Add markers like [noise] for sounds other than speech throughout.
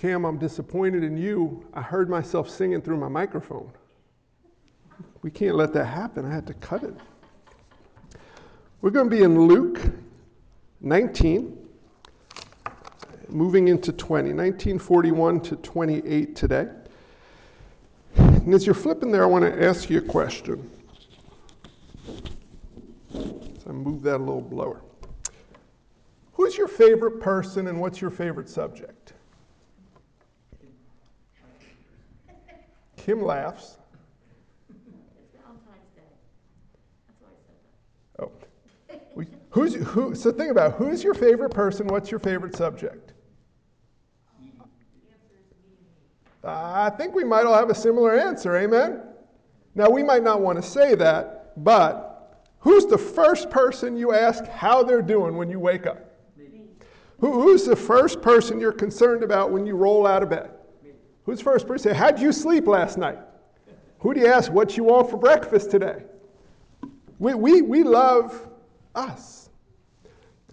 Cam, I'm disappointed in you. I heard myself singing through my microphone. We can't let that happen. I had to cut it. We're going to be in Luke 19, moving into 20, 1941 to 28 today. And as you're flipping there, I want to ask you a question. So I move that a little blower. Who's your favorite person and what's your favorite subject? Kim laughs. It's Valentine's Day. That's why I said that. Oh. We- Who's, who, so think about it. who's your favorite person? What's your favorite subject? I think we might all have a similar answer, amen? Now, we might not want to say that, but who's the first person you ask how they're doing when you wake up? Who, who's the first person you're concerned about when you roll out of bed? Who's first person? How'd you sleep last night? Who do you ask what you want for breakfast today? We, we, we love us.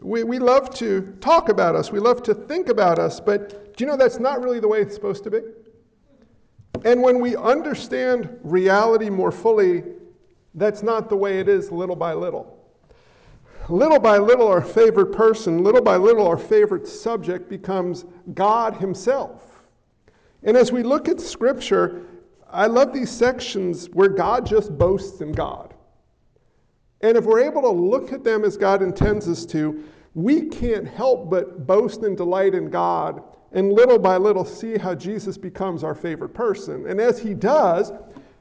We, we love to talk about us. We love to think about us. But do you know that's not really the way it's supposed to be? And when we understand reality more fully, that's not the way it is little by little. Little by little, our favorite person, little by little, our favorite subject becomes God Himself. And as we look at Scripture, I love these sections where God just boasts in God. And if we're able to look at them as God intends us to, we can't help but boast and delight in God and little by little see how Jesus becomes our favorite person. And as he does,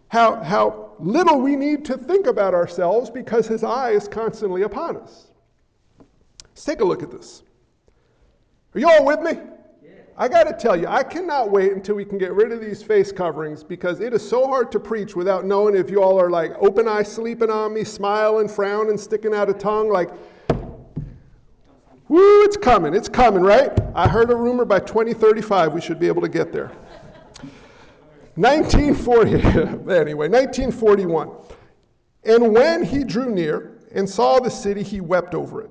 how, how little we need to think about ourselves because his eye is constantly upon us. Let's take a look at this. Are you all with me? I got to tell you, I cannot wait until we can get rid of these face coverings because it is so hard to preach without knowing if you all are like open eye sleeping on me, smiling, frowning, sticking out a tongue. Like, woo, it's coming, it's coming, right? I heard a rumor by 2035 we should be able to get there. 1940, [laughs] anyway, 1941. And when he drew near and saw the city, he wept over it,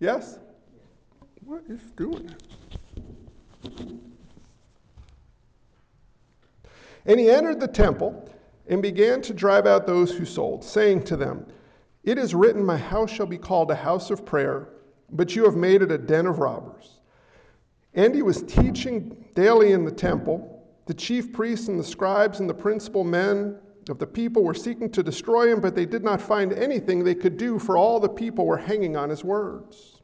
Yes? What is doing? And he entered the temple and began to drive out those who sold, saying to them, It is written, My house shall be called a house of prayer, but you have made it a den of robbers. And he was teaching daily in the temple. The chief priests and the scribes and the principal men of the people were seeking to destroy him, but they did not find anything they could do, for all the people were hanging on his words.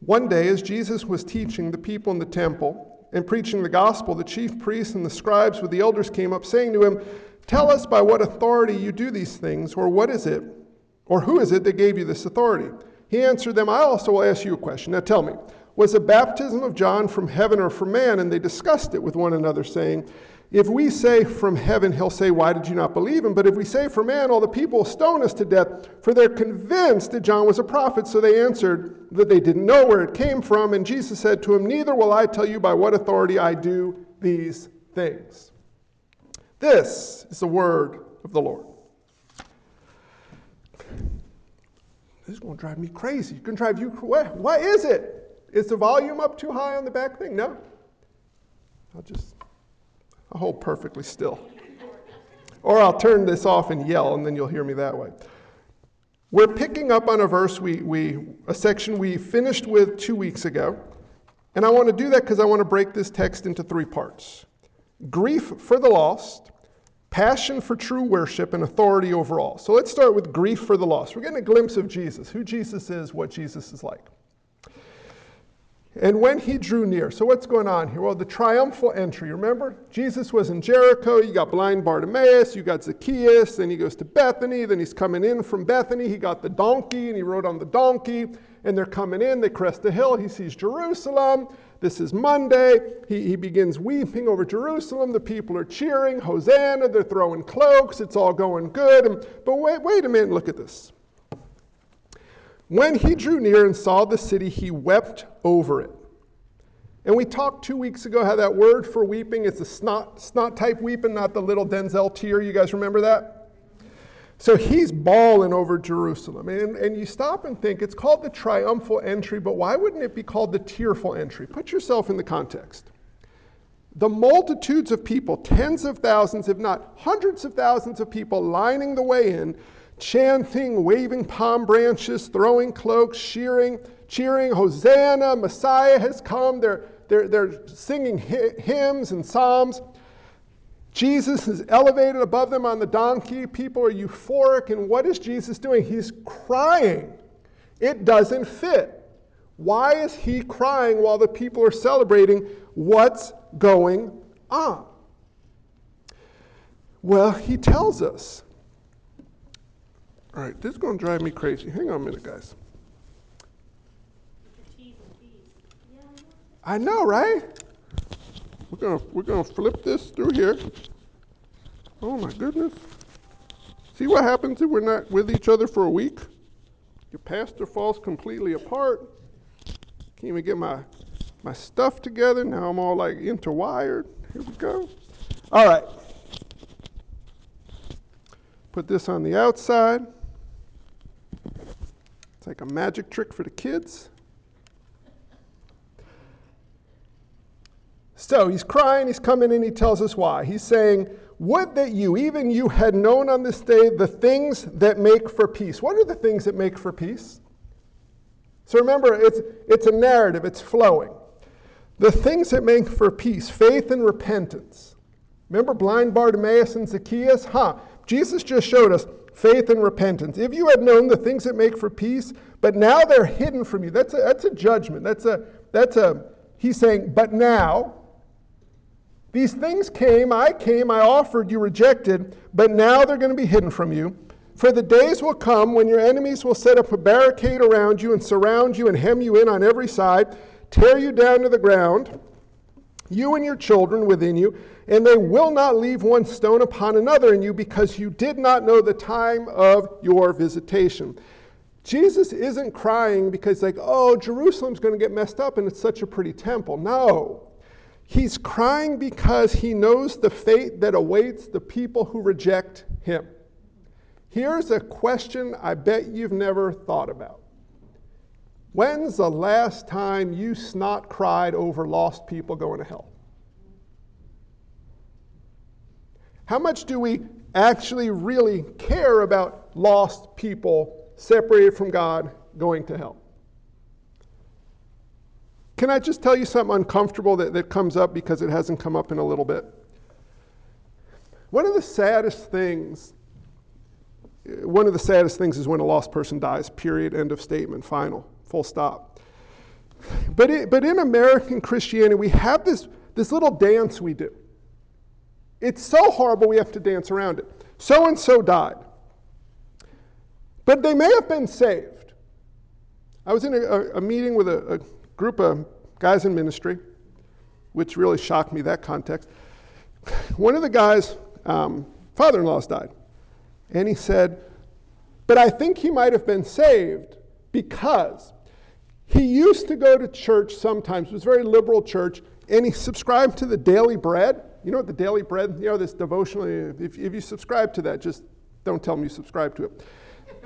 One day, as Jesus was teaching the people in the temple and preaching the gospel, the chief priests and the scribes with the elders came up, saying to him, Tell us by what authority you do these things, or what is it, or who is it that gave you this authority? He answered them, I also will ask you a question. Now tell me, was the baptism of John from heaven or from man? And they discussed it with one another, saying, If we say from heaven, he'll say, Why did you not believe him? But if we say from man, all the people will stone us to death, for they're convinced that John was a prophet. So they answered that they didn't know where it came from. And Jesus said to him, Neither will I tell you by what authority I do these things. This is the word of the Lord. This is going to drive me crazy. It's going to drive you what? What is it? Is the volume up too high on the back thing? No. I'll just I'll hold perfectly still. Or I'll turn this off and yell, and then you'll hear me that way. We're picking up on a verse we, we a section we finished with two weeks ago. And I want to do that because I want to break this text into three parts grief for the lost, passion for true worship, and authority over all. So let's start with grief for the lost. We're getting a glimpse of Jesus, who Jesus is, what Jesus is like. And when he drew near, so what's going on here? Well, the triumphal entry. Remember, Jesus was in Jericho. You got blind Bartimaeus, you got Zacchaeus, then he goes to Bethany, then he's coming in from Bethany. He got the donkey and he rode on the donkey. and they're coming in. They crest the hill. He sees Jerusalem. This is Monday. He, he begins weeping over Jerusalem. The people are cheering, Hosanna. They're throwing cloaks. It's all going good. And, but wait, wait a minute, look at this. When he drew near and saw the city, he wept over it. And we talked two weeks ago how that word for weeping is the snot, snot type weeping, not the little Denzel tear. You guys remember that? So he's bawling over Jerusalem. And, and you stop and think, it's called the triumphal entry, but why wouldn't it be called the tearful entry? Put yourself in the context. The multitudes of people, tens of thousands, if not hundreds of thousands of people lining the way in, chanting, waving palm branches, throwing cloaks, cheering, cheering, Hosanna, Messiah has come. They're, they're, they're singing hymns and psalms. Jesus is elevated above them on the donkey. People are euphoric. And what is Jesus doing? He's crying. It doesn't fit. Why is he crying while the people are celebrating? What's going on? Well, he tells us. All right, this is going to drive me crazy. Hang on a minute, guys. I know, right? We're gonna we're gonna flip this through here. Oh my goodness. See what happens if we're not with each other for a week? Your pastor falls completely apart. Can't even get my my stuff together. Now I'm all like interwired. Here we go. All right. Put this on the outside. It's like a magic trick for the kids. So he's crying, he's coming and he tells us why. He's saying, Would that you, even you, had known on this day the things that make for peace. What are the things that make for peace? So remember, it's, it's a narrative, it's flowing. The things that make for peace, faith and repentance. Remember blind Bartimaeus and Zacchaeus? Huh. Jesus just showed us faith and repentance. If you had known the things that make for peace, but now they're hidden from you, that's a, that's a judgment. That's a, that's a, he's saying, but now, these things came, I came, I offered, you rejected, but now they're going to be hidden from you. For the days will come when your enemies will set up a barricade around you and surround you and hem you in on every side, tear you down to the ground, you and your children within you, and they will not leave one stone upon another in you because you did not know the time of your visitation. Jesus isn't crying because, like, oh, Jerusalem's going to get messed up and it's such a pretty temple. No. He's crying because he knows the fate that awaits the people who reject him. Here's a question I bet you've never thought about. When's the last time you snot cried over lost people going to hell? How much do we actually really care about lost people separated from God going to hell? Can I just tell you something uncomfortable that, that comes up because it hasn't come up in a little bit? One of the saddest things, one of the saddest things is when a lost person dies, period, end of statement, final, full stop. But, it, but in American Christianity, we have this, this little dance we do. It's so horrible we have to dance around it. So and so died. But they may have been saved. I was in a, a meeting with a, a, group of guys in ministry, which really shocked me, that context. One of the guys' um, father in laws died. And he said, But I think he might have been saved because he used to go to church sometimes, it was a very liberal church, and he subscribed to the daily bread. You know what the daily bread, you know, this devotional, if, if you subscribe to that, just don't tell him you subscribe to it.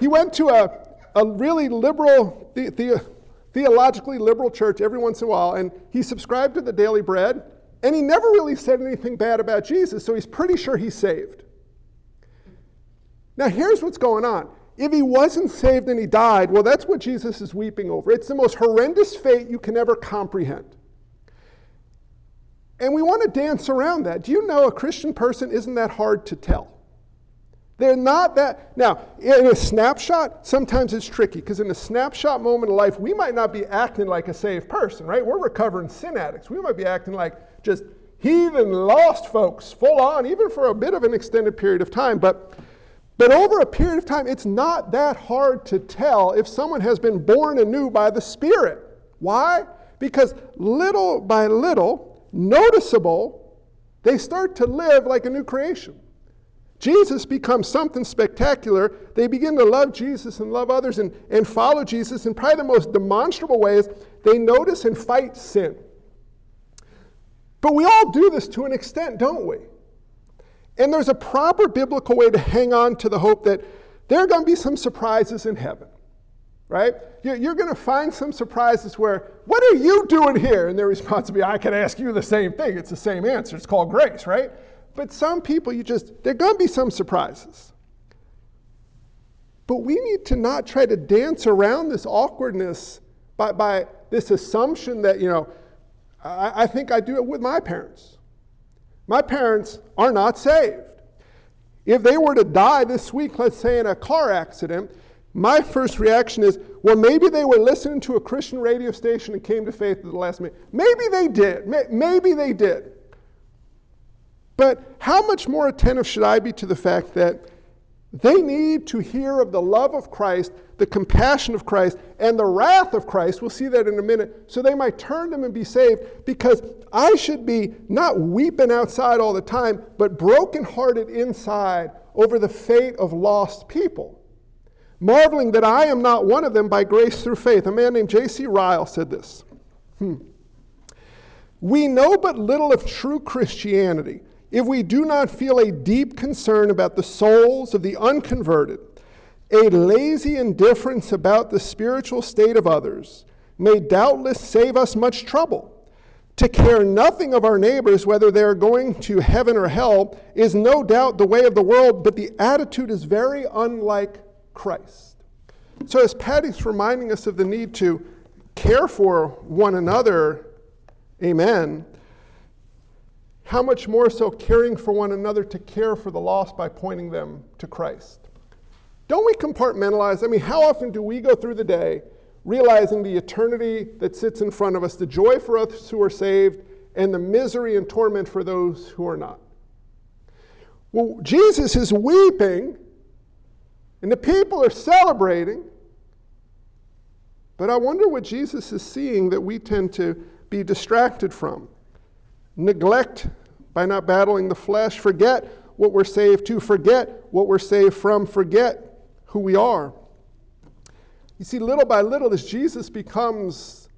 He went to a, a really liberal, the, the, theologically liberal church every once in a while, and he subscribed to the daily bread, and he never really said anything bad about Jesus, so he's pretty sure he's saved. Now, here's what's going on. If he wasn't saved and he died, well, that's what Jesus is weeping over. It's the most horrendous fate you can ever comprehend. And we want to dance around that. Do you know a Christian person isn't that hard to tell? They're not that. Now, in a snapshot, sometimes it's tricky because in a snapshot moment of life, we might not be acting like a saved person, right? We're recovering sin addicts. We might be acting like just heathen, lost folks, full on, even for a bit of an extended period of time. But But over a period of time, it's not that hard to tell if someone has been born anew by the Spirit. Why? Because little by little, noticeable, they start to live like a new creation. Jesus becomes something spectacular. They begin to love Jesus and love others and, and follow Jesus. And probably the most demonstrable way is they notice and fight sin. But we all do this to an extent, don't we? And there's a proper biblical way to hang on to the hope that there are going to be some surprises in heaven, right? You're going to find some surprises where, what are you doing here? And their response will be, I can ask you the same thing. It's the same answer. It's called grace, right? But some people, you just, there are going to be some surprises. But we need to not try to dance around this awkwardness by, by this assumption that, you know, I, I think I do it with my parents. My parents are not saved. If they were to die this week, let's say in a car accident, my first reaction is, well, maybe they were listening to a Christian radio station and came to faith at the last minute. Maybe they did. Maybe they did. But how much more attentive should I be to the fact that they need to hear of the love of Christ, the compassion of Christ, and the wrath of Christ. We'll see that in a minute. So they might turn to him and be saved because I should be not weeping outside all the time, but brokenhearted inside over the fate of lost people. Marveling that I am not one of them by grace through faith. A man named J.C. Ryle said this. Hmm. We know but little of true Christianity if we do not feel a deep concern about the souls of the unconverted, a lazy indifference about the spiritual state of others may doubtless save us much trouble. To care nothing of our neighbors, whether they are going to heaven or hell, is no doubt the way of the world, but the attitude is very unlike Christ. So, as Patty's reminding us of the need to care for one another, amen, how much more so caring for one another to care for the lost by pointing them to Christ? Don't we compartmentalize? I mean, how often do we go through the day realizing the eternity that sits in front of us, the joy for us who are saved, and the misery and torment for those who are not? Well, Jesus is weeping, and the people are celebrating. But I wonder what Jesus is seeing that we tend to be distracted from neglect by not battling the flesh, forget what we're saved to, forget what we're saved from, forget who we are. You see, little by little, as Jesus becomes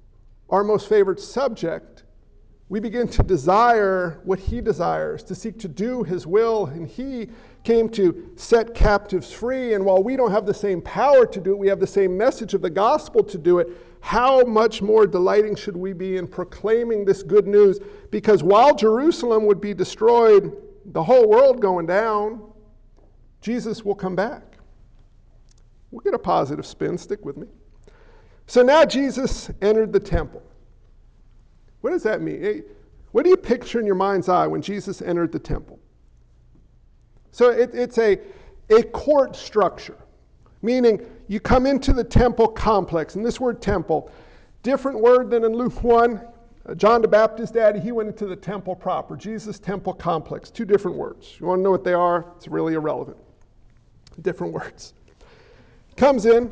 our most favorite subject, we begin to desire what he desires, to seek to do his will, and he came to set captives free. And while we don't have the same power to do it, we have the same message of the gospel to do it how much more delighting should we be in proclaiming this good news? Because while Jerusalem would be destroyed, the whole world going down, Jesus will come back. We'll get a positive spin, stick with me. So now Jesus entered the temple. What does that mean? What do you picture in your mind's eye when Jesus entered the temple? So it, it's a, a court structure, meaning you come into the temple complex. And this word temple, different word than in Luke 1. Uh, John the Baptist daddy, he went into the temple proper. Jesus temple complex, two different words. You want to know what they are? It's really irrelevant. Different words. Comes in,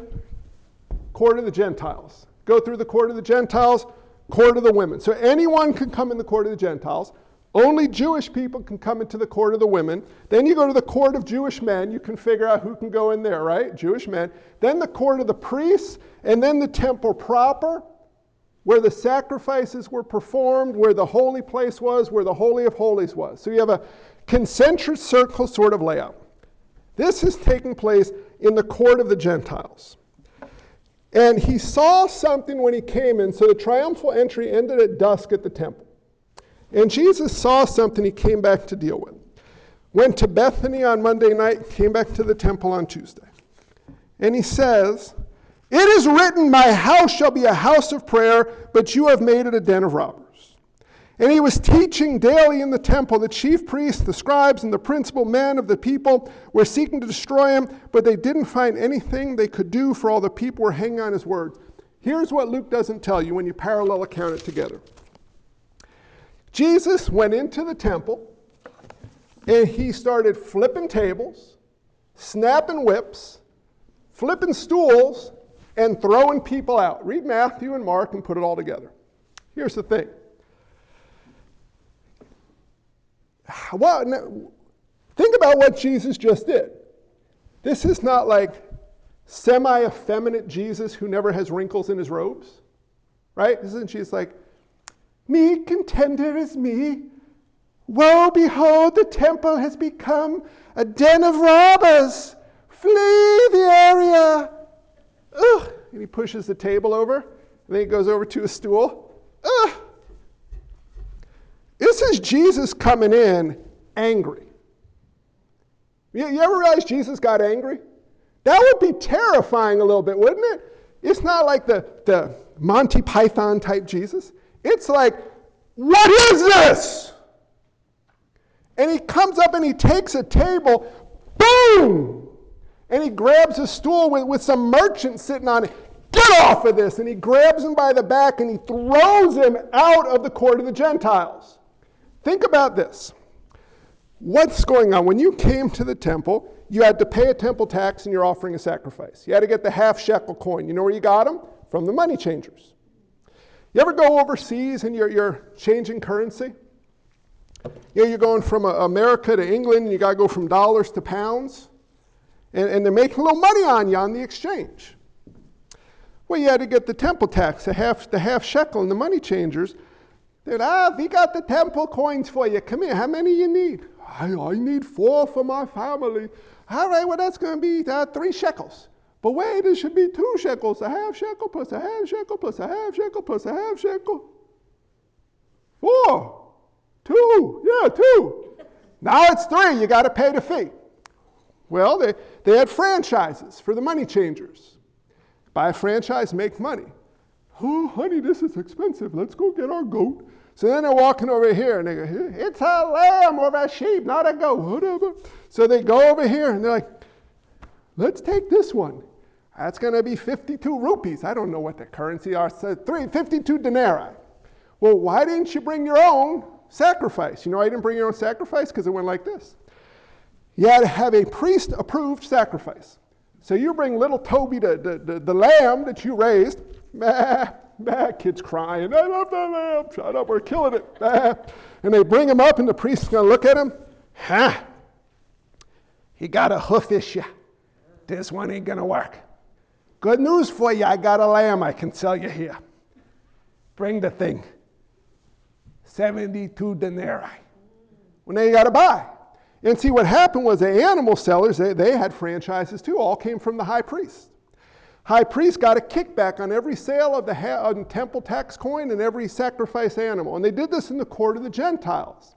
court of the Gentiles. Go through the court of the Gentiles, court of the women. So anyone can come in the court of the Gentiles. Only Jewish people can come into the court of the women. Then you go to the court of Jewish men. You can figure out who can go in there, right? Jewish men. Then the court of the priests, and then the temple proper, where the sacrifices were performed, where the holy place was, where the Holy of Holies was. So you have a concentric circle sort of layout. This is taking place in the court of the Gentiles. And he saw something when he came in, so the triumphal entry ended at dusk at the temple. And Jesus saw something he came back to deal with. Went to Bethany on Monday night, came back to the temple on Tuesday. And he says, It is written, My house shall be a house of prayer, but you have made it a den of robbers. And he was teaching daily in the temple. The chief priests, the scribes, and the principal men of the people were seeking to destroy him, but they didn't find anything they could do, for all the people were hanging on his words. Here's what Luke doesn't tell you when you parallel account it together. Jesus went into the temple and he started flipping tables snapping whips, flipping stools, and throwing people out. Read Matthew and Mark and put it all together. Here's the thing. Well, think about what Jesus just did. This is not like semi effeminate Jesus who never has wrinkles in his robes, right? Isn't Jesus like, meek and tender is me? Woe, behold, the temple has become a den of robbers. Flee the area. Ugh. And he pushes the table over, and then he goes over to a stool. Ugh. This is Jesus coming in angry. You, you ever realize Jesus got angry? That would be terrifying a little bit, wouldn't it? It's not like the, the Monty Python type Jesus. It's like, what is this? And he comes up and he takes a table, boom! And he grabs a stool with, with some merchant sitting on it. Get off of this! And he grabs him by the back and he throws him out of the court of the Gentiles. Think about this. What's going on? When you came to the temple, you had to pay a temple tax and you're offering a sacrifice. You had to get the half shekel coin. You know where you got them? From the money changers. You ever go overseas and you're, you're changing currency? You know, you're going from uh, America to England and you got to go from dollars to pounds. And, and they're making a little money on you on the exchange. Well, you had to get the temple tax, the half, the half shekel, and the money changers. They'd, ah, we got the temple coins for you. Come here, how many you need? I, I need four for my family. All right, well, that's going to be uh, three shekels. But wait, it should be two shekels, a half shekel plus a half shekel plus a half shekel plus a half shekel. Four. Two. Yeah, two. Now it's three. You got to pay the fee. Well, they, they had franchises for the money changers. Buy a franchise, make money. Oh, honey, this is expensive. Let's go get our goat. So then they're walking over here and they go, It's a lamb or a sheep, not a goat, whatever. So they go over here and they're like, Let's take this one. That's going to be 52 rupees. I don't know what the currency are. So three, 52 denarii. Well, why didn't you bring your own sacrifice? You know, I didn't bring your own sacrifice because it went like this. You had to have a priest approved sacrifice. So you bring little Toby, the, the, the, lamb that you raised. [laughs] Bah, bah, kid's crying. I love that lamb. Shut up, we're killing it. Bah. And they bring him up, and the priest's going to look at him. Ha! He got a hoof issue. This one ain't going to work. Good news for you, I got a lamb I can sell you here. Bring the thing. 72 denarii. Well, now you got to buy. And see, what happened was the animal sellers, they, they had franchises too, all came from the high priest. High priest got a kickback on every sale of the ha- temple tax coin and every sacrifice animal. And they did this in the court of the Gentiles.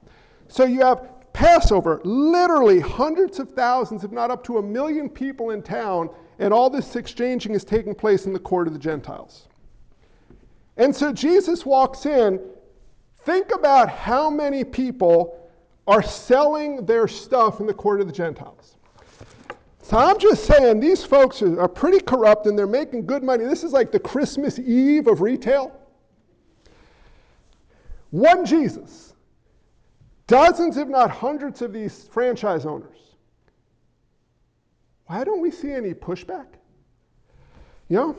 So you have Passover, literally hundreds of thousands, if not up to a million people in town, and all this exchanging is taking place in the court of the Gentiles. And so Jesus walks in. Think about how many people are selling their stuff in the court of the Gentiles. So I'm just saying, these folks are, pretty corrupt and they're making good money. This is like the Christmas Eve of retail. One Jesus, dozens, if not hundreds, of these franchise owners. Why don't we see any pushback? You know,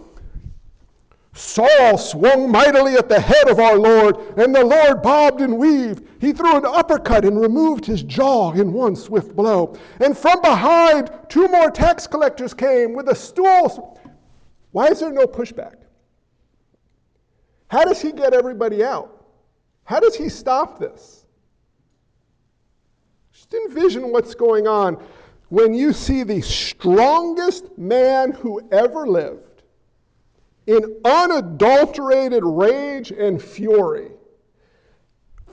Saul swung mightily at the head of our Lord, and the Lord bobbed and weaved. He threw an uppercut and removed his jaw in one swift blow. And from behind, two more tax collectors came with a stool. Why is there no pushback? How does he get everybody out? How does he stop this? Just envision what's going on when you see the strongest man who ever lived in unadulterated rage and fury,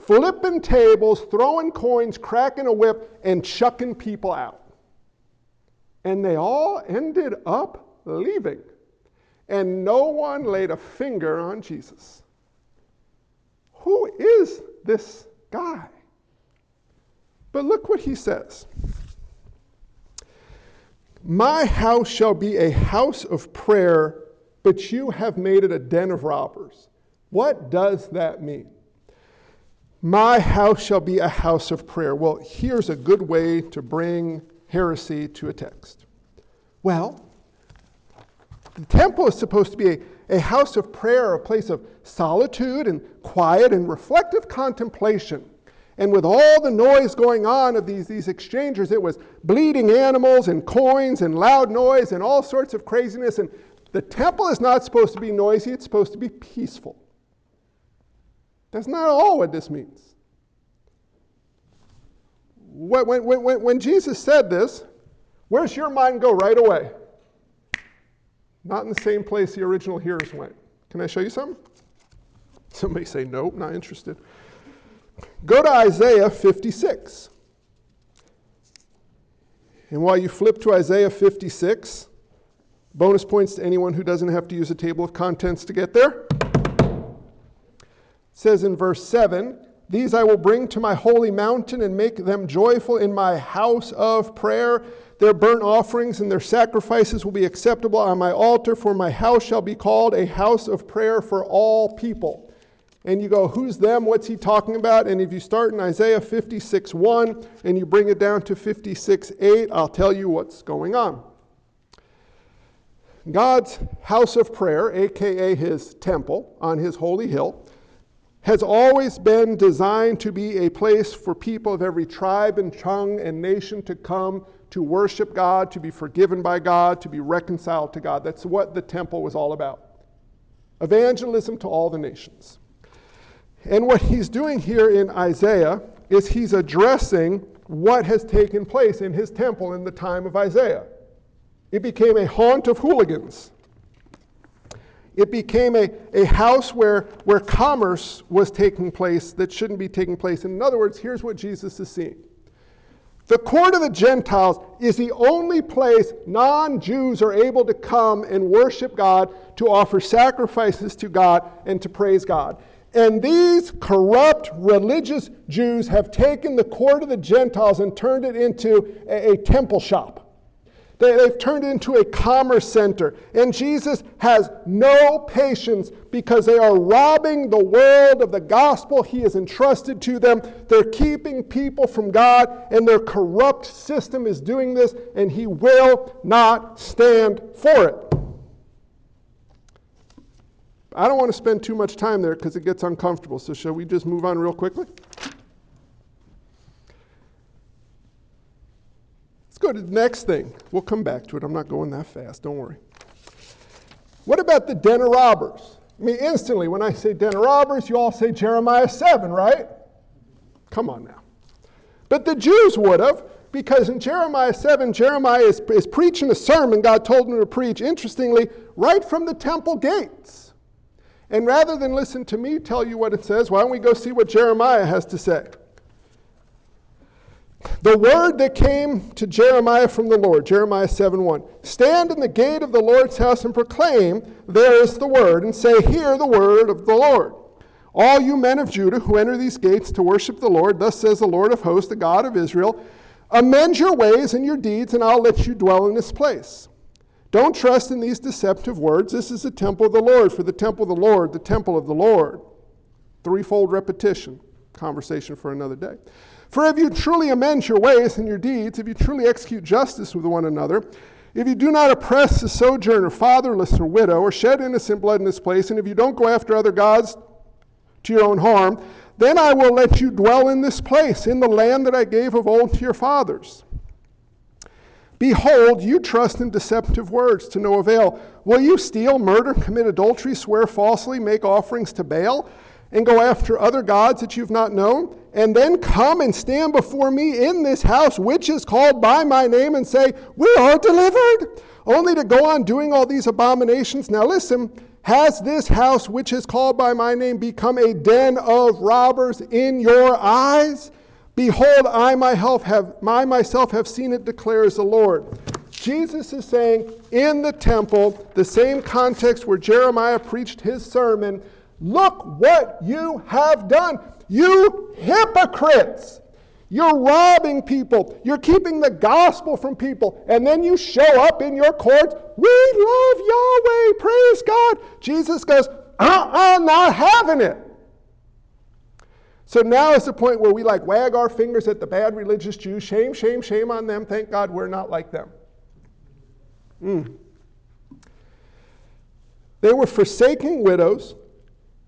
flipping tables, throwing coins, cracking a whip, and chucking people out. And they all ended up leaving. And no one laid a finger on Jesus. Who is this guy? But look what he says. My house shall be a house of prayer, but you have made it a den of robbers. What does that mean? My house shall be a house of prayer. Well, here's a good way to bring heresy to a text? Well, the temple is supposed to be a, a house of prayer, a place of solitude and quiet and reflective contemplation. And with all the noise going on of these, these exchangers, it was bleeding animals and coins and loud noise and all sorts of craziness. And the temple is not supposed to be noisy, it's supposed to be peaceful. That's not all what this means. When, when, when, when Jesus said this, where's your mind go right away? Not in the same place the original hearers went. Can I show you something? Somebody say, nope, not interested. Go to Isaiah 56. And while you flip to Isaiah 56, bonus points to anyone who doesn't have to use a table of contents to get there. It says in verse 7 These I will bring to my holy mountain and make them joyful in my house of prayer. Their burnt offerings and their sacrifices will be acceptable on my altar, for my house shall be called a house of prayer for all people. And you go, who's them? What's he talking about? And if you start in Isaiah 56 1 and you bring it down to 56 8, I'll tell you what's going on. God's house of prayer, aka his temple on his holy hill, has always been designed to be a place for people of every tribe and tongue and nation to come to worship God, to be forgiven by God, to be reconciled to God. That's what the temple was all about. Evangelism to all the nations. And what he's doing here in Isaiah is he's addressing what has taken place in his temple in the time of Isaiah. It became a haunt of hooligans. It became a, a house where, where commerce was taking place that shouldn't be taking place. In other words, here's what Jesus is seeing the court of the Gentiles is the only place non Jews are able to come and worship God, to offer sacrifices to God, and to praise God. And these corrupt religious Jews have taken the court of the Gentiles and turned it into a, a temple shop. They, have turned it into a commerce center. And Jesus has no patience because they are robbing the world of the gospel he has entrusted to them. They're keeping people from God, and their corrupt system is doing this, and he will not stand for it. I don't want to spend too much time there because it gets uncomfortable. So, shall we just move on real quickly? Let's go to the next thing. We'll come back to it. I'm not going that fast. Don't worry. What about the den of robbers? I mean, instantly, when I say den of robbers, you all say Jeremiah 7, right? Come on now. But the Jews would have, because in Jeremiah 7, Jeremiah is, is preaching a sermon God told him to preach, interestingly, right from the temple gates. And rather than listen to me tell you what it says, why don't we go see what Jeremiah has to say? The word that came to Jeremiah from the Lord, Jeremiah 7 1. Stand in the gate of the Lord's house and proclaim, There is the word, and say, Hear the word of the Lord. All you men of Judah who enter these gates to worship the Lord, thus says the Lord of hosts, the God of Israel, amend your ways and your deeds, and I'll let you dwell in this place. Don't trust in these deceptive words. This is the temple of the Lord. For the temple of the Lord, the temple of the Lord. Threefold repetition. Conversation for another day. For if you truly amend your ways and your deeds, if you truly execute justice with one another, if you do not oppress the sojourner, fatherless, or widow, or shed innocent blood in this place, and if you don't go after other gods to your own harm, then I will let you dwell in this place, in the land that I gave of old to your fathers. Behold, you trust in deceptive words to no avail. Will you steal, murder, commit adultery, swear falsely, make offerings to Baal, and go after other gods that you've not known? And then come and stand before me in this house, which is called by my name, and say, We are delivered, only to go on doing all these abominations. Now listen, has this house, which is called by my name, become a den of robbers in your eyes? Behold, I myself have, myself have seen it, declares the Lord. Jesus is saying in the temple, the same context where Jeremiah preached his sermon, look what you have done. You hypocrites! You're robbing people. You're keeping the gospel from people. And then you show up in your courts. We love Yahweh. Praise God. Jesus goes, uh uh-uh, not having it. So now is the point where we like wag our fingers at the bad religious Jews. Shame, shame, shame on them. Thank God we're not like them. Mm. They were forsaking widows.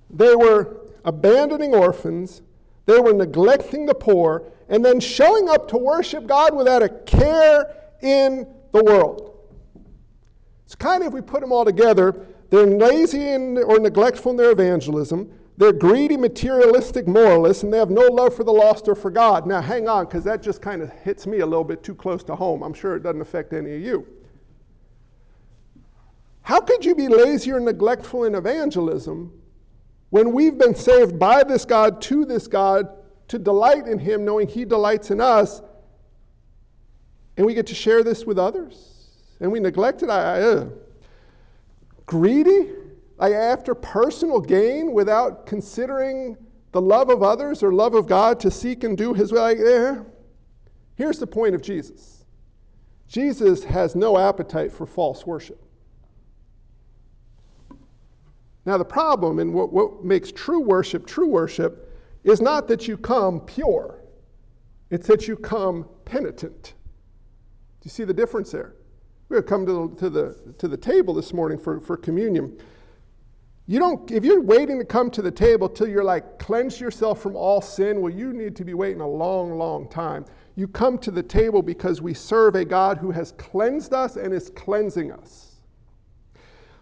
They were abandoning orphans. They were neglecting the poor and then showing up to worship God without a care in the world. It's kind of, if we put them all together, they're lazy in, or neglectful in their evangelism. They're greedy, materialistic moralists, and they have no love for the lost or for God. Now, hang on, because that just kind of hits me a little bit too close to home. I'm sure it doesn't affect any of you. How could you be lazy or neglectful in evangelism when we've been saved by this God to this God to delight in Him, knowing He delights in us, and we get to share this with others? And we neglect it? I, I uh, greedy? After personal gain without considering the love of others or love of God to seek and do His will? Like, eh. Here's the point of Jesus Jesus has no appetite for false worship. Now, the problem and what, what makes true worship true worship is not that you come pure, it's that you come penitent. Do you see the difference there? Going to come to the, to the, to the table this morning for, for communion. You don't, if you're waiting to come to the table till you're like cleanse yourself from all sin, well, you need to be waiting a long, long time. You come to the table because we serve a God who has cleansed us and is cleansing us.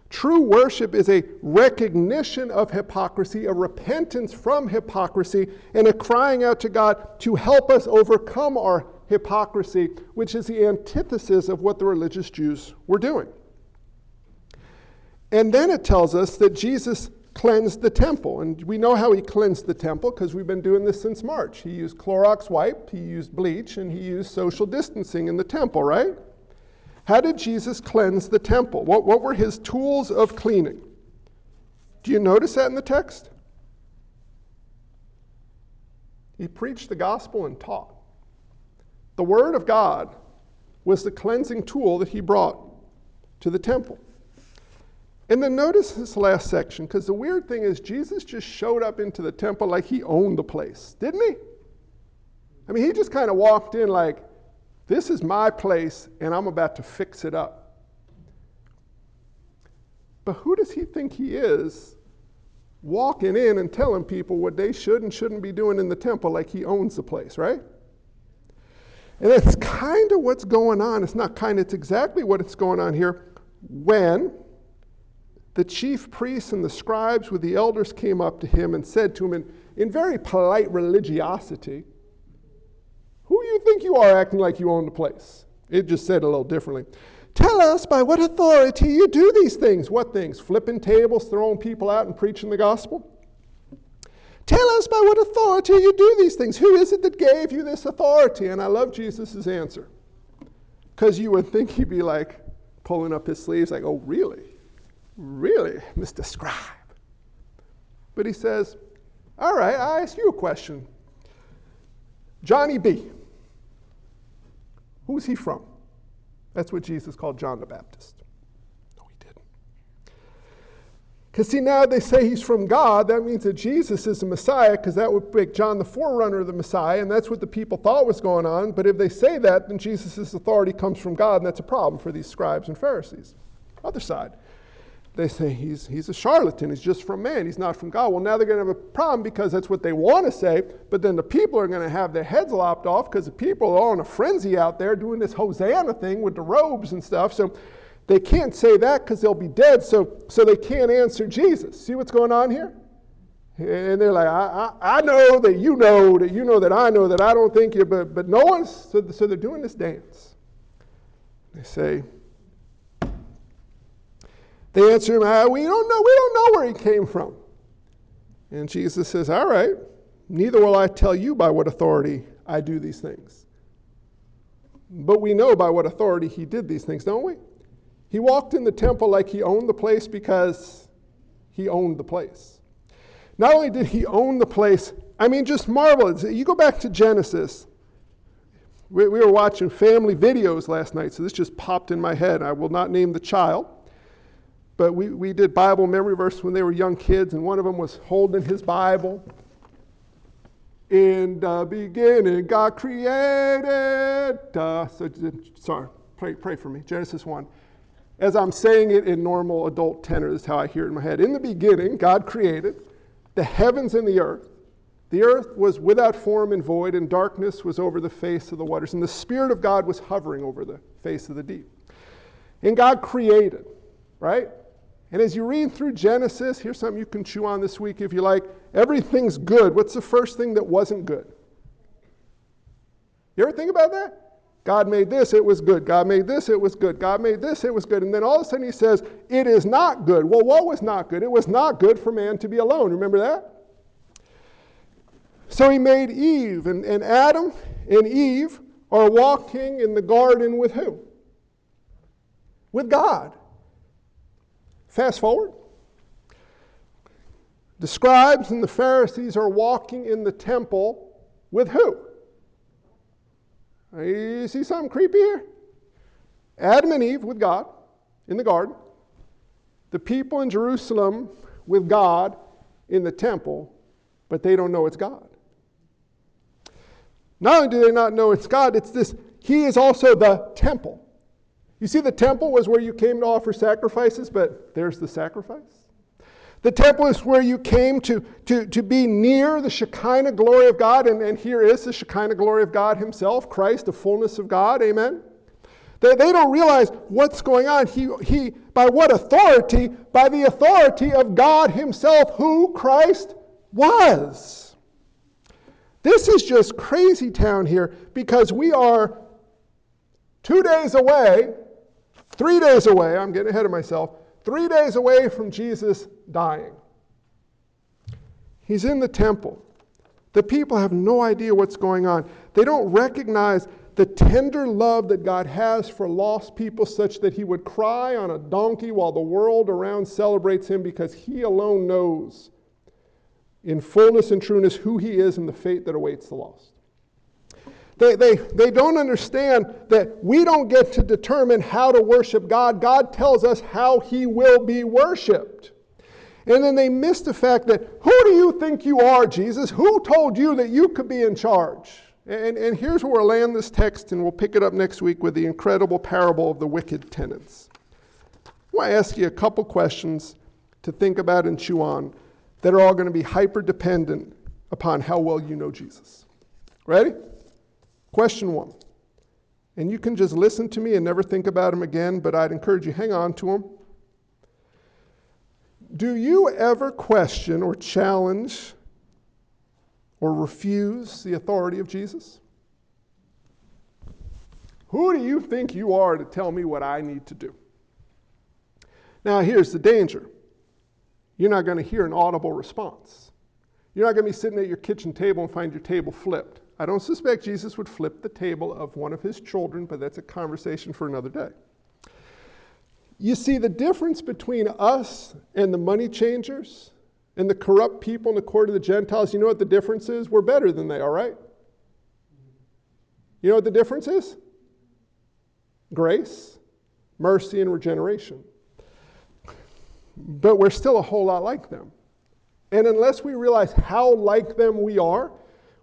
True worship is a recognition of hypocrisy, a repentance from hypocrisy, and a crying out to God to help us overcome our hypocrisy, which is the antithesis of what the religious Jews were doing. And then it tells us that Jesus cleansed the temple. And we know how he cleansed the temple because we've been doing this since March. He used Clorox wipe, he used bleach, and he used social distancing in the temple, right? How did Jesus cleanse the temple? What, what were his tools of cleaning? Do you notice that in the text? He preached the gospel and taught. The Word of God was the cleansing tool that he brought to the temple. And then notice this last section, because the weird thing is, Jesus just showed up into the temple like he owned the place, didn't he? I mean, he just kind of walked in like, this is my place, and I'm about to fix it up. But who does he think he is walking in and telling people what they should and shouldn't be doing in the temple like he owns the place, right? And that's kind of what's going on. It's not kind, it's exactly what is going on here when the chief priests and the scribes with the elders came up to him and said to him in, in very polite religiosity, who do you think you are acting like you own the place? It just said a little differently. Tell us by what authority you do these things. What things? Flipping tables, throwing people out, and preaching the gospel? Tell us by what authority you do these things. Who is it that gave you this authority? And I love Jesus' answer. Because you would think he'd be like pulling up his sleeves, like, oh, really? Really, Mr. Scribe? But he says, all right, I ask you a question. Johnny B. Who's he from? That's what Jesus called John the Baptist. No, he didn't. Because, see, now they say he's from God. That means that Jesus is the Messiah, because that would make John the forerunner of the Messiah, and that's what the people thought was going on. But if they say that, then Jesus' authority comes from God, and that's a problem for these scribes and Pharisees. Other side they say he's, he's a charlatan, he's just from man, he's not from God. Well, now they're going to have a problem because that's what they want to say, but then the people are going to have their heads lopped off because the people are all in a frenzy out there doing this Hosanna thing with the robes and stuff. So they can't say that because they'll be dead, so, so they can't answer Jesus. See what's going on here? And they're like, I, I, I know that you know that you know that I know that I don't think you, but, but no one's, so, so they're doing this dance. They say, they answer him, ah, We don't know. We don't know where he came from. And Jesus says, All right, neither will I tell you by what authority I do these things. But we know by what authority he did these things, don't we? He walked in the temple like he owned the place because he owned the place. Not only did he own the place, I mean, just marvel. You go back to Genesis. We, we were watching family videos last night, so this just popped in my head. I will not name the child. But we, we did Bible memory verse when they were young kids, and one of them was holding his Bible. In the beginning, God created. Uh, so, sorry, pray, pray for me. Genesis 1. As I'm saying it in normal adult tenor, this is how I hear it in my head. In the beginning, God created the heavens and the earth. The earth was without form and void, and darkness was over the face of the waters, and the Spirit of God was hovering over the face of the deep. And God created, right? And as you read through Genesis, here's something you can chew on this week if you like. Everything's good. What's the first thing that wasn't good? You ever think about that? God made this, it was good. God made this, it was good. God made this, it was good. And then all of a sudden he says, It is not good. Well, what was not good? It was not good for man to be alone. Remember that? So he made Eve, and, and Adam and Eve are walking in the garden with who? With God. Fast forward. The scribes and the Pharisees are walking in the temple with who? You see something creepy here? Adam and Eve with God in the garden, the people in Jerusalem with God in the temple, but they don't know it's God. Not only do they not know it's God, it's this, He is also the temple. You see, the temple was where you came to offer sacrifices, but there's the sacrifice. The temple is where you came to, to, to be near the Shekinah glory of God, and, and here is the Shekinah glory of God Himself, Christ, the fullness of God. Amen. They, they don't realize what's going on. He, he, by what authority? By the authority of God Himself, who Christ was. This is just crazy town here because we are two days away, three days away, I'm getting ahead of myself, three days away from Jesus dying. He's in the temple. The people have no idea what's going on. They don't recognize the tender love that God has for lost people, such that He would cry on a donkey while the world around celebrates Him because He alone knows in fullness and trueness who He is and the fate that awaits the lost. They, they, they don't understand that we don't get to determine how to worship God. God tells us how He will be worshiped. And then they miss the fact that who do you think you are, Jesus? Who told you that you could be in charge? And, and here's where we'll land this text, and we'll pick it up next week with the incredible parable of the wicked tenants. I want to ask you a couple questions to think about and chew on that are all going to be hyper dependent upon how well you know Jesus. Ready? Question one. And you can just listen to me and never think about him again, but I'd encourage you hang on to him. Do you ever question or challenge or refuse the authority of Jesus? Who do you think you are to tell me what I need to do? Now, here's the danger you're not going to hear an audible response. You're not going to be sitting at your kitchen table and find your table flipped. I don't suspect Jesus would flip the table of one of his children, but that's a conversation for another day. You see, the difference between us and the money changers and the corrupt people in the court of the Gentiles, you know what the difference is? We're better than they are, right? You know what the difference is? Grace, mercy, and regeneration. But we're still a whole lot like them. And unless we realize how like them we are,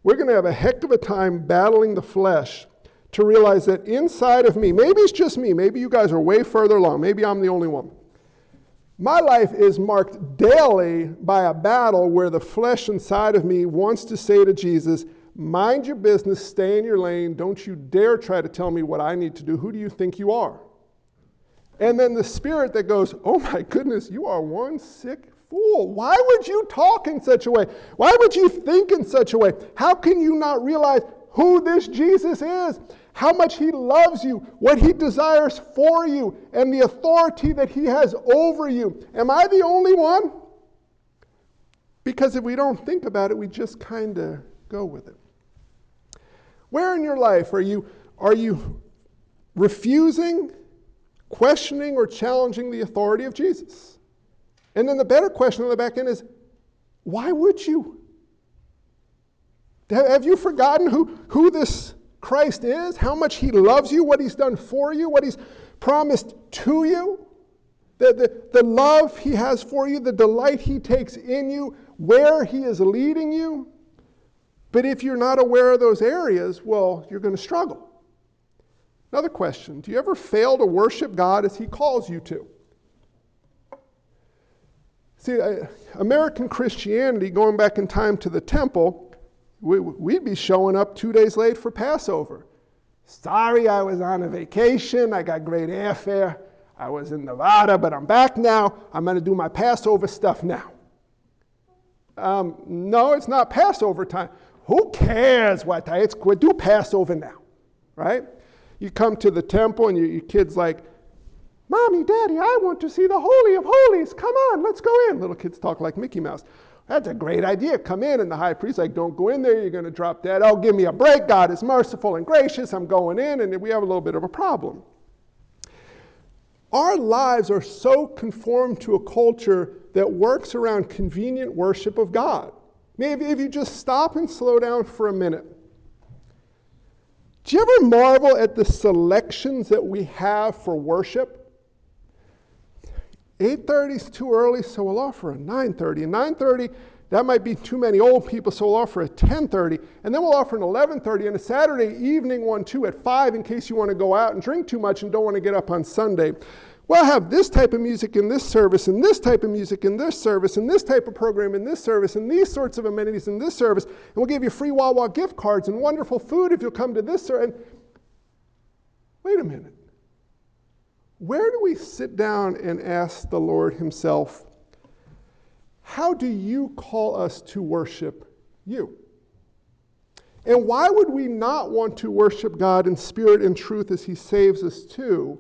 we're going to have a heck of a time battling the flesh to realize that inside of me, maybe it's just me, maybe you guys are way further along, maybe I'm the only one. My life is marked daily by a battle where the flesh inside of me wants to say to Jesus, Mind your business, stay in your lane, don't you dare try to tell me what I need to do. Who do you think you are? And then the spirit that goes, Oh my goodness, you are one sick fool. Why would you talk in such a way? Why would you think in such a way? How can you not realize who this Jesus is? How much he loves you, what he desires for you, and the authority that he has over you. Am I the only one? Because if we don't think about it, we just kind of go with it. Where in your life are you, are you refusing, questioning, or challenging the authority of Jesus? And then the better question on the back end is why would you? Have you forgotten who, who this Christ is? How much he loves you, what he's done for you, what he's promised to you? The, the, the love he has for you, the delight he takes in you, where he is leading you? But if you're not aware of those areas, well, you're going to struggle. Another question Do you ever fail to worship God as He calls you to? See, American Christianity, going back in time to the temple, we, would be showing up two days late for Passover. Sorry, I was on a vacation. I got great airfare. I was in Nevada, but I'm back now. I'm going to do my Passover stuff now. Um, no, it's not Passover time. Who cares what time? It's we do Passover now, right? You come to the temple and you, your kid's like, Mommy, Daddy, I want to see the Holy of Holies. Come on, let's go in. Little kids talk like Mickey Mouse. That's a great idea. Come in. And the high priest, like, don't go in there. You're going to drop dead. Oh, give me a break. God is merciful and gracious. I'm going in. And we have a little bit of a problem. Our lives are so conformed to a culture that works around convenient worship of God. Maybe if you just stop and slow down for a minute. Do you ever marvel at the selections that we have for worship? 8.30 is too early, so we'll offer a 9.30. And 9.30, that might be too many old people, so we'll offer a 10.30. And then we'll offer an 11.30 and a Saturday evening one too at 5 in case you want to go out and drink too much and don't want to get up on Sunday. We'll have this type of music in this service, and this type of music in this service, and this type of program in this service, and these sorts of amenities in this service. And we'll give you free Wawa gift cards and wonderful food if you'll come to this service. Wait a minute. Where do we sit down and ask the Lord Himself, How do you call us to worship you? And why would we not want to worship God in spirit and truth as He saves us to,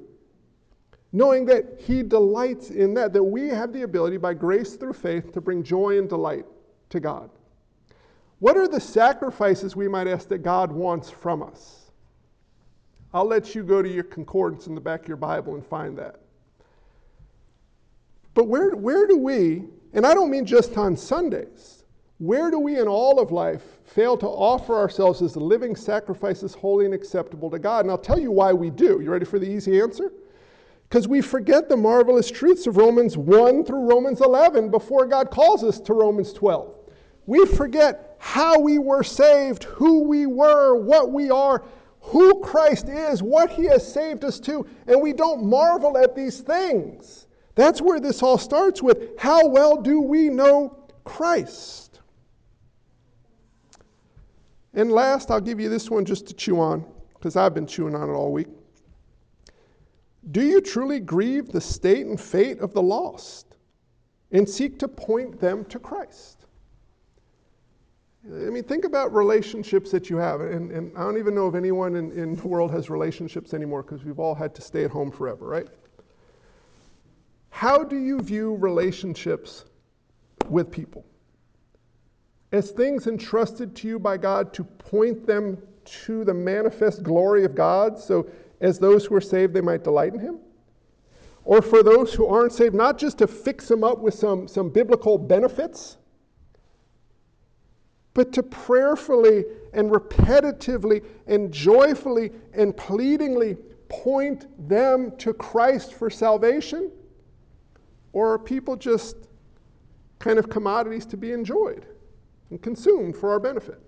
knowing that He delights in that, that we have the ability by grace through faith to bring joy and delight to God? What are the sacrifices we might ask that God wants from us? I'll let you go to your concordance in the back of your Bible and find that. But where, where do we, and I don't mean just on Sundays, where do we in all of life fail to offer ourselves as living sacrifices holy and acceptable to God? And I'll tell you why we do. You ready for the easy answer? Because we forget the marvelous truths of Romans 1 through Romans 11 before God calls us to Romans 12. We forget how we were saved, who we were, what we are, who Christ is, what he has saved us to, and we don't marvel at these things. That's where this all starts with how well do we know Christ? And last, I'll give you this one just to chew on, because I've been chewing on it all week. Do you truly grieve the state and fate of the lost and seek to point them to Christ? I mean, think about relationships that you have. And, and I don't even know if anyone in, in the world has relationships anymore because we've all had to stay at home forever, right? How do you view relationships with people? As things entrusted to you by God to point them to the manifest glory of God, so as those who are saved, they might delight in Him? Or for those who aren't saved, not just to fix them up with some, some biblical benefits? But to prayerfully and repetitively and joyfully and pleadingly point them to Christ for salvation? Or are people just kind of commodities to be enjoyed and consumed for our benefit?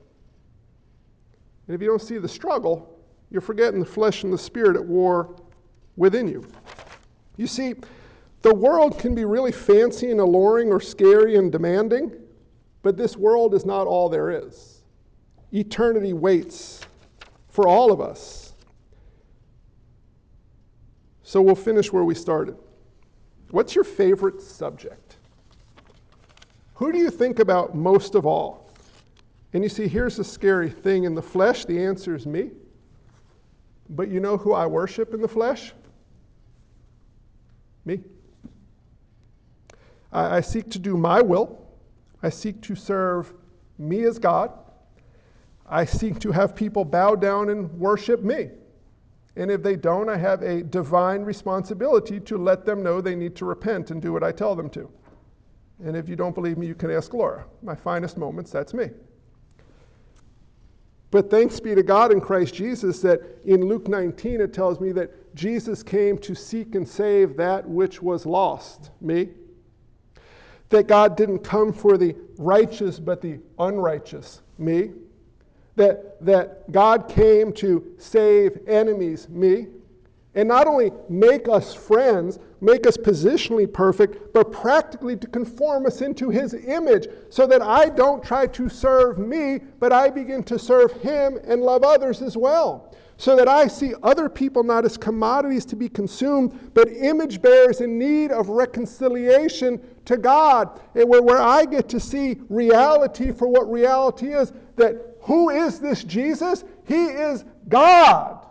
And if you don't see the struggle, you're forgetting the flesh and the spirit at war within you. You see, the world can be really fancy and alluring or scary and demanding. But this world is not all there is. Eternity waits for all of us. So we'll finish where we started. What's your favorite subject? Who do you think about most of all? And you see, here's the scary thing in the flesh, the answer is me. But you know who I worship in the flesh? Me. I, I seek to do my will. I seek to serve me as God. I seek to have people bow down and worship me. And if they don't, I have a divine responsibility to let them know they need to repent and do what I tell them to. And if you don't believe me, you can ask Laura. My finest moments, that's me. But thanks be to God in Christ Jesus that in Luke 19 it tells me that Jesus came to seek and save that which was lost, me that God didn't come for the righteous but the unrighteous, me, that, that God came to save enemies, me, and not only make us friends, make us positionally perfect, but practically to conform us into his image so that I don't try to serve me, but I begin to serve him and love others as well. So that I see other people not as commodities to be consumed, but image bearers in need of reconciliation to God. And where, where I get to see reality for what reality is that who is this Jesus? He is God.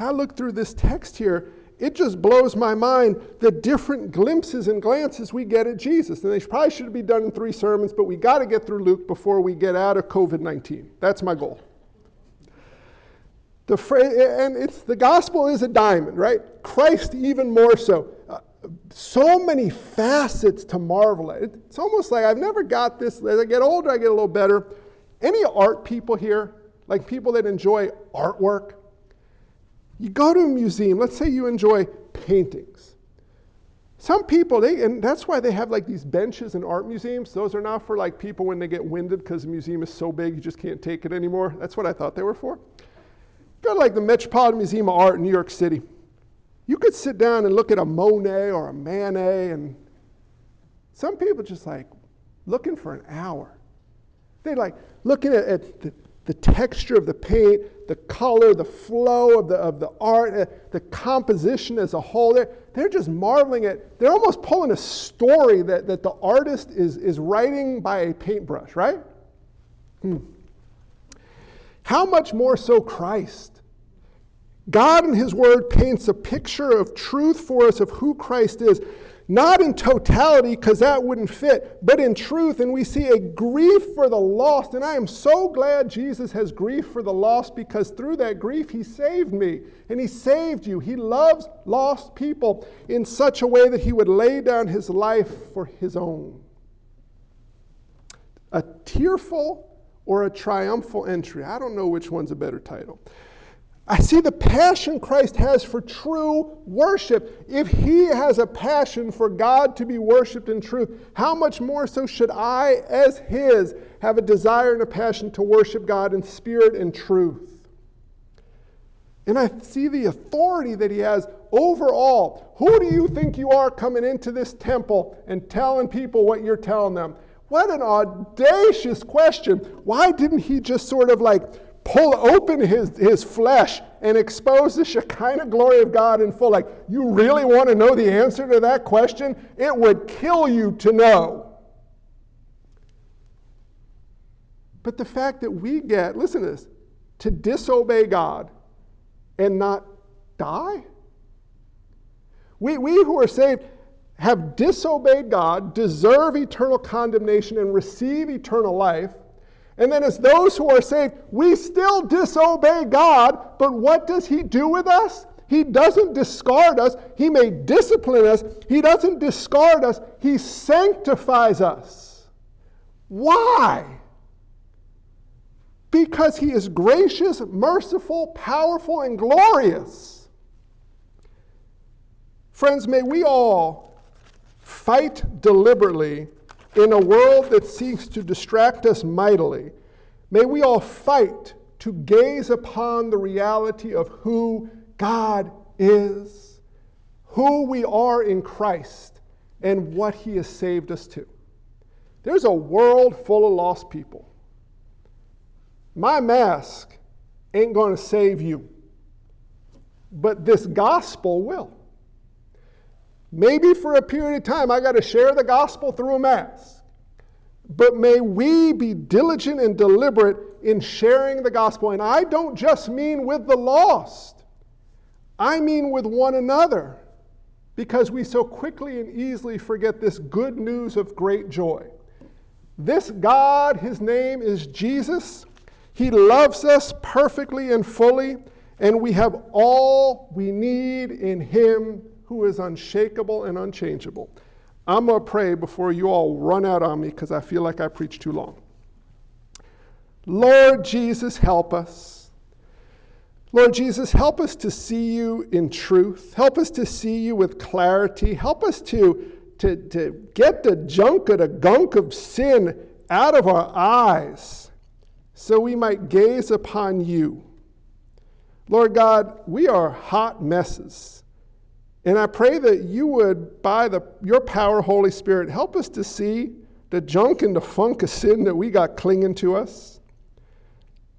I look through this text here, it just blows my mind the different glimpses and glances we get at Jesus. And they probably should be done in three sermons, but we got to get through Luke before we get out of COVID 19. That's my goal. The and it's the gospel is a diamond, right? Christ even more so. Uh, so many facets to marvel at. It's almost like I've never got this. As I get older, I get a little better. Any art people here, like people that enjoy artwork, you go to a museum, let's say you enjoy paintings. Some people, they, and that's why they have like these benches in art museums. Those are not for like people when they get winded because the museum is so big you just can't take it anymore. That's what I thought they were for. Go to like the Metropolitan Museum of Art in New York City. You could sit down and look at a Monet or a Manet, and some people just like looking for an hour. They like looking at, at the, the texture of the paint, the color, the flow of the, of the art, uh, the composition as a whole. They're, they're just marveling at, they're almost pulling a story that, that the artist is, is writing by a paintbrush, right? Hmm. How much more so Christ? God in His Word paints a picture of truth for us of who Christ is. Not in totality, because that wouldn't fit, but in truth. And we see a grief for the lost. And I am so glad Jesus has grief for the lost because through that grief, He saved me and He saved you. He loves lost people in such a way that He would lay down His life for His own. A tearful or a triumphal entry. I don't know which one's a better title. I see the passion Christ has for true worship. If he has a passion for God to be worshiped in truth, how much more so should I, as his, have a desire and a passion to worship God in spirit and truth? And I see the authority that he has over all. Who do you think you are coming into this temple and telling people what you're telling them? What an audacious question. Why didn't he just sort of like pull open his, his flesh and expose the Shekinah glory of God in full. Like, you really want to know the answer to that question? It would kill you to know. But the fact that we get, listen to this, to disobey God and not die? We, we who are saved have disobeyed God, deserve eternal condemnation, and receive eternal life. And then, as those who are saved, we still disobey God, but what does He do with us? He doesn't discard us. He may discipline us. He doesn't discard us. He sanctifies us. Why? Because He is gracious, merciful, powerful, and glorious. Friends, may we all fight deliberately in a world that seeks to distract us mightily, may we all fight to gaze upon the reality of who God is, who we are in Christ, and what He has saved us to. There's a world full of lost people. My mask ain't going to save you, but this gospel will. Maybe for a period of time, I got to share the gospel through a mask. But may we be diligent and deliberate in sharing the gospel. And I don't just mean with the lost, I mean with one another. Because we so quickly and easily forget this good news of great joy. This God, his name is Jesus. He loves us perfectly and fully, and we have all we need in him who is unshakable and unchangeable. I'm going to pray before you all run out on me because I feel like I preached too long. Lord Jesus, help us. Lord Jesus, help us to see you in truth. Help us to see you with clarity. Help us to, to, to get the junk or the gunk of sin out of our eyes so we might gaze upon you. Lord God, we are hot messes. And I pray that you would, by the, your power, Holy Spirit, help us to see the junk and the funk of sin that we got clinging to us.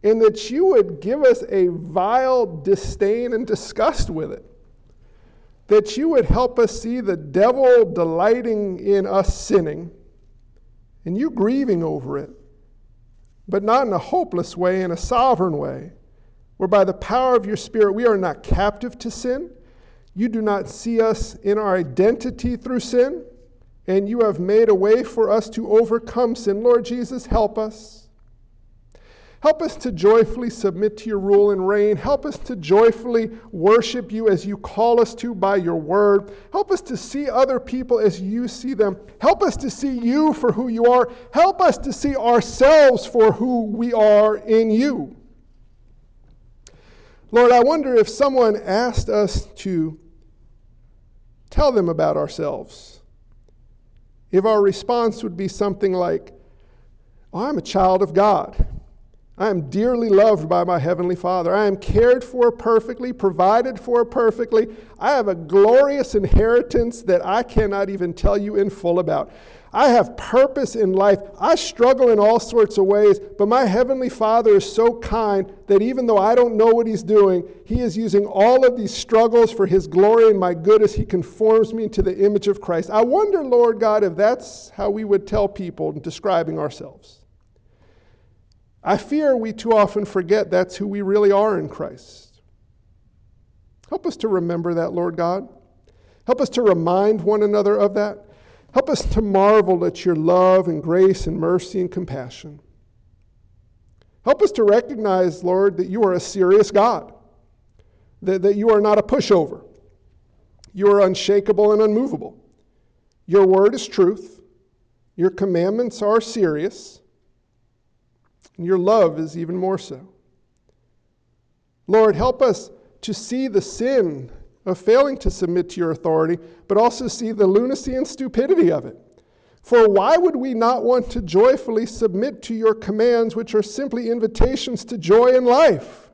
And that you would give us a vile disdain and disgust with it. That you would help us see the devil delighting in us sinning and you grieving over it, but not in a hopeless way, in a sovereign way, where by the power of your Spirit we are not captive to sin. You do not see us in our identity through sin, and you have made a way for us to overcome sin. Lord Jesus, help us. Help us to joyfully submit to your rule and reign. Help us to joyfully worship you as you call us to by your word. Help us to see other people as you see them. Help us to see you for who you are. Help us to see ourselves for who we are in you. Lord, I wonder if someone asked us to tell them about ourselves, if our response would be something like, oh, I'm a child of God. I am dearly loved by my Heavenly Father. I am cared for perfectly, provided for perfectly. I have a glorious inheritance that I cannot even tell you in full about. I have purpose in life. I struggle in all sorts of ways, but my Heavenly Father is so kind that even though I don't know what He's doing, He is using all of these struggles for His glory and my good as He conforms me into the image of Christ. I wonder, Lord God, if that's how we would tell people describing ourselves. I fear we too often forget that's who we really are in Christ. Help us to remember that, Lord God. Help us to remind one another of that. Help us to marvel at your love and grace and mercy and compassion. Help us to recognize, Lord, that you are a serious God, that, that you are not a pushover. You are unshakable and unmovable. Your word is truth. Your commandments are serious. And your love is even more so. Lord, help us to see the sin of failing to submit to your authority, but also see the lunacy and stupidity of it. For why would we not want to joyfully submit to your commands, which are simply invitations to joy in life?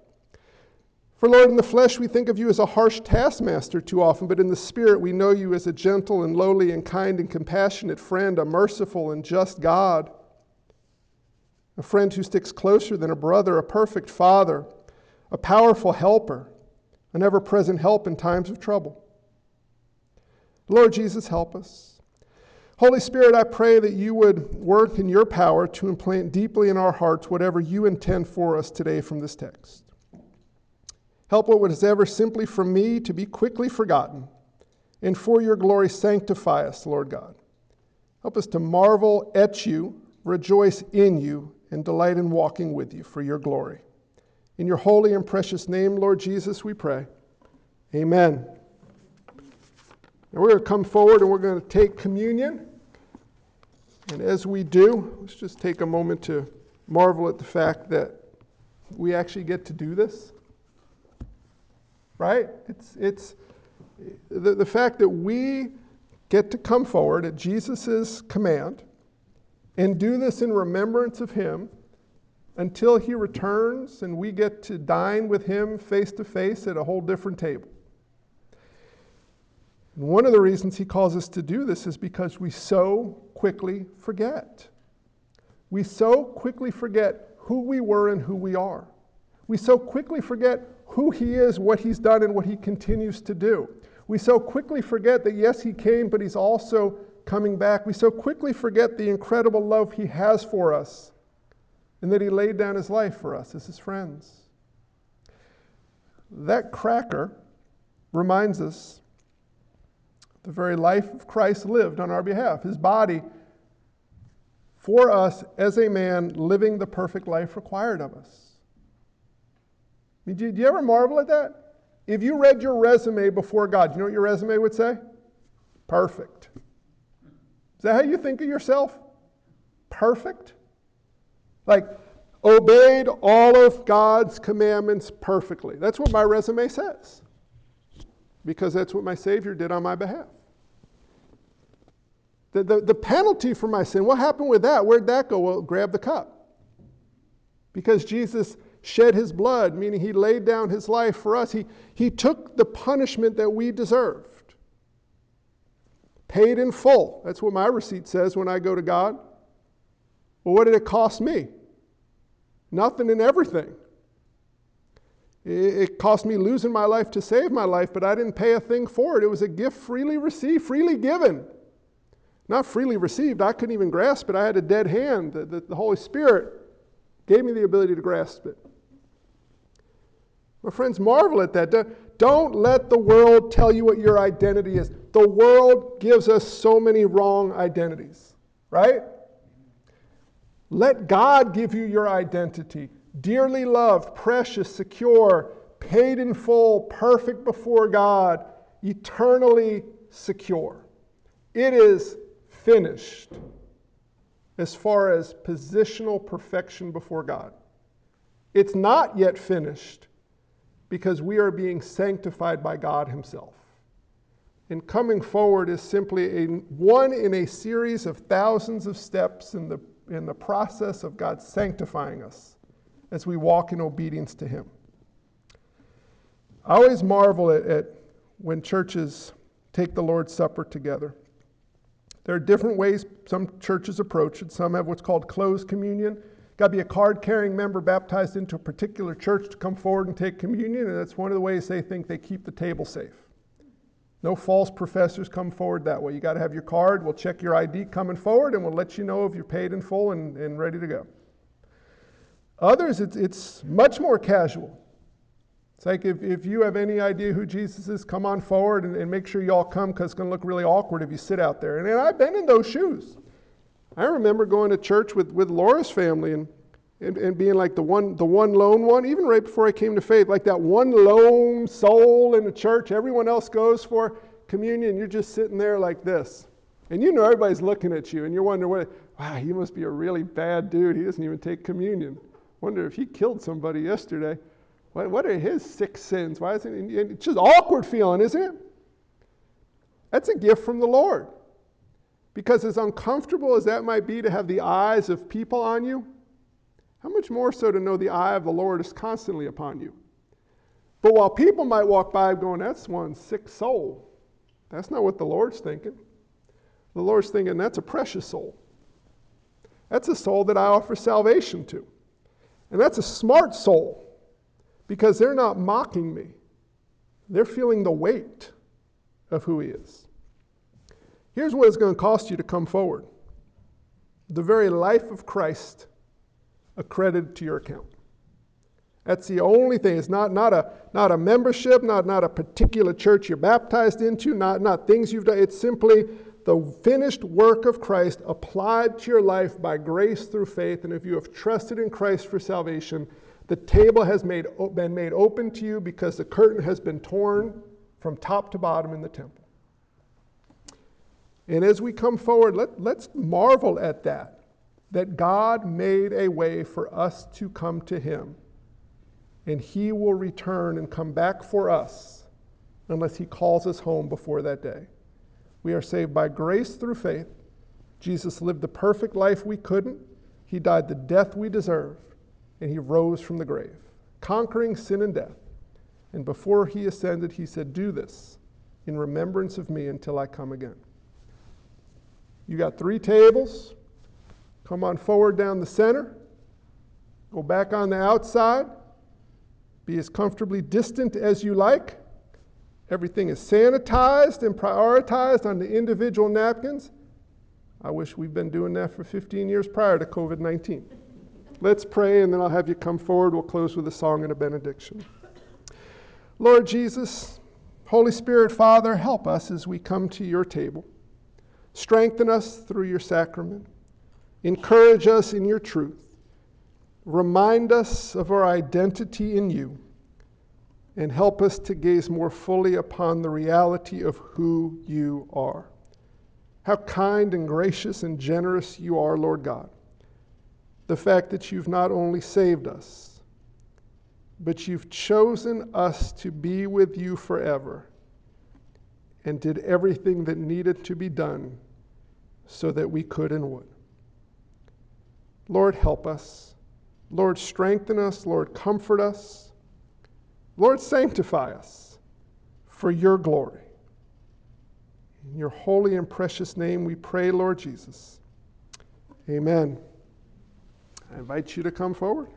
For Lord, in the flesh we think of you as a harsh taskmaster too often, but in the spirit we know you as a gentle and lowly and kind and compassionate friend, a merciful and just God a friend who sticks closer than a brother, a perfect father, a powerful helper, an ever present help in times of trouble. Lord Jesus, help us. Holy Spirit, I pray that you would work in your power to implant deeply in our hearts whatever you intend for us today from this text. Help what was ever simply from me to be quickly forgotten, and for your glory, sanctify us, Lord God. Help us to marvel at you, rejoice in you, and delight in walking with you for your glory. In your holy and precious name, Lord Jesus, we pray. Amen. Now we're going to come forward and we're going to take communion. And as we do, let's just take a moment to marvel at the fact that we actually get to do this. Right? It's, it's the, the fact that we get to come forward at Jesus' command and do this in remembrance of him until he returns and we get to dine with him face to face at a whole different table. And one of the reasons he calls us to do this is because we so quickly forget. We so quickly forget who we were and who we are. We so quickly forget who he is, what he's done, and what he continues to do. We so quickly forget that, yes, he came, but he's also coming back, we so quickly forget the incredible love He has for us and that He laid down His life for us as His friends. That cracker reminds us the very life of Christ lived on our behalf, His body for us as a man living the perfect life required of us. I mean, do you ever marvel at that? If you read your resume before God, you know what your resume would say? Perfect. Is that how you think of yourself? Perfect? Like, obeyed all of God's commandments perfectly. That's what my resume says. Because that's what my Savior did on my behalf. The, the, the penalty for my sin, what happened with that? Where'd that go? Well, grab the cup. Because Jesus shed his blood, meaning he laid down his life for us. He, he took the punishment that we deserved, paid in full. That's what my receipt says when I go to God. Well, what did it cost me? Nothing and everything. It cost me losing my life to save my life, but I didn't pay a thing for it. It was a gift freely received, freely given. Not freely received. I couldn't even grasp it. I had a dead hand. The, the, the Holy Spirit gave me the ability to grasp it. My friends, marvel at that. Don't let the world tell you what your identity is. The world gives us so many wrong identities, right? Let God give you your identity dearly loved, precious, secure, paid in full, perfect before God, eternally secure. It is finished as far as positional perfection before God. It's not yet finished because we are being sanctified by God Himself. And coming forward is simply a, one in a series of thousands of steps in the, in the process of God sanctifying us as we walk in obedience to Him. I always marvel at, at when churches take the Lord's Supper together. There are different ways some churches approach it. Some have what's called closed communion. Got to be a card carrying member baptized into a particular church to come forward and take communion, and that's one of the ways they think they keep the table safe. No false professors come forward that way. You got to have your card. We'll check your ID coming forward, and we'll let you know if you're paid in full and, and ready to go. Others, it's, it's much more casual. It's like if, if you have any idea who Jesus is, come on forward and, and make sure you all come because it's going to look really awkward if you sit out there. And, and I've been in those shoes. I remember going to church with, with Laura's family and, and, and being like the one, the one lone one, even right before I came to faith, like that one lone soul in the church. Everyone else goes for communion. You're just sitting there like this. And you know everybody's looking at you and you're wondering, what, wow, he must be a really bad dude. He doesn't even take communion. Wonder if he killed somebody yesterday. What, what are his six sins? Why isn't it? It's just awkward feeling, isn't it? That's a gift from the Lord. Because as uncomfortable as that might be to have the eyes of people on you, how much more so to know the eye of the Lord is constantly upon you? But while people might walk by going, that's one sick soul, that's not what the Lord's thinking. The Lord's thinking, that's a precious soul. That's a soul that I offer salvation to. And that's a smart soul because they're not mocking me, they're feeling the weight of who He is. Here's what it's going to cost you to come forward the very life of Christ accredited to your account. That's the only thing. It's not, not, a, not a membership, not, not a particular church you're baptized into, not, not things you've done. It's simply the finished work of Christ applied to your life by grace through faith, and if you have trusted in Christ for salvation, the table has made, been made open to you because the curtain has been torn from top to bottom in the temple. And as we come forward, let, let's marvel at that, that God made a way for us to come to Him. And He will return and come back for us unless He calls us home before that day. We are saved by grace through faith. Jesus lived the perfect life we couldn't. He died the death we deserve, and he rose from the grave, conquering sin and death. And before he ascended, he said, Do this in remembrance of me until I come again. You got three tables. Come on forward down the center. Go back on the outside. Be as comfortably distant as you like. Everything is sanitized and prioritized on the individual napkins. I wish we've been doing that for 15 years prior to COVID 19. Let's pray, and then I'll have you come forward. We'll close with a song and a benediction. Lord Jesus, Holy Spirit, Father, help us as we come to your table. Strengthen us through your sacrament. Encourage us in your truth. Remind us of our identity in you and help us to gaze more fully upon the reality of who you are. How kind and gracious and generous you are, Lord God. The fact that you've not only saved us, but you've chosen us to be with you forever and did everything that needed to be done so that we could and would. Lord, help us. Lord, strengthen us. Lord, comfort us. Lord, sanctify us for your glory. In your holy and precious name we pray, Lord Jesus. Amen. I invite you to come forward.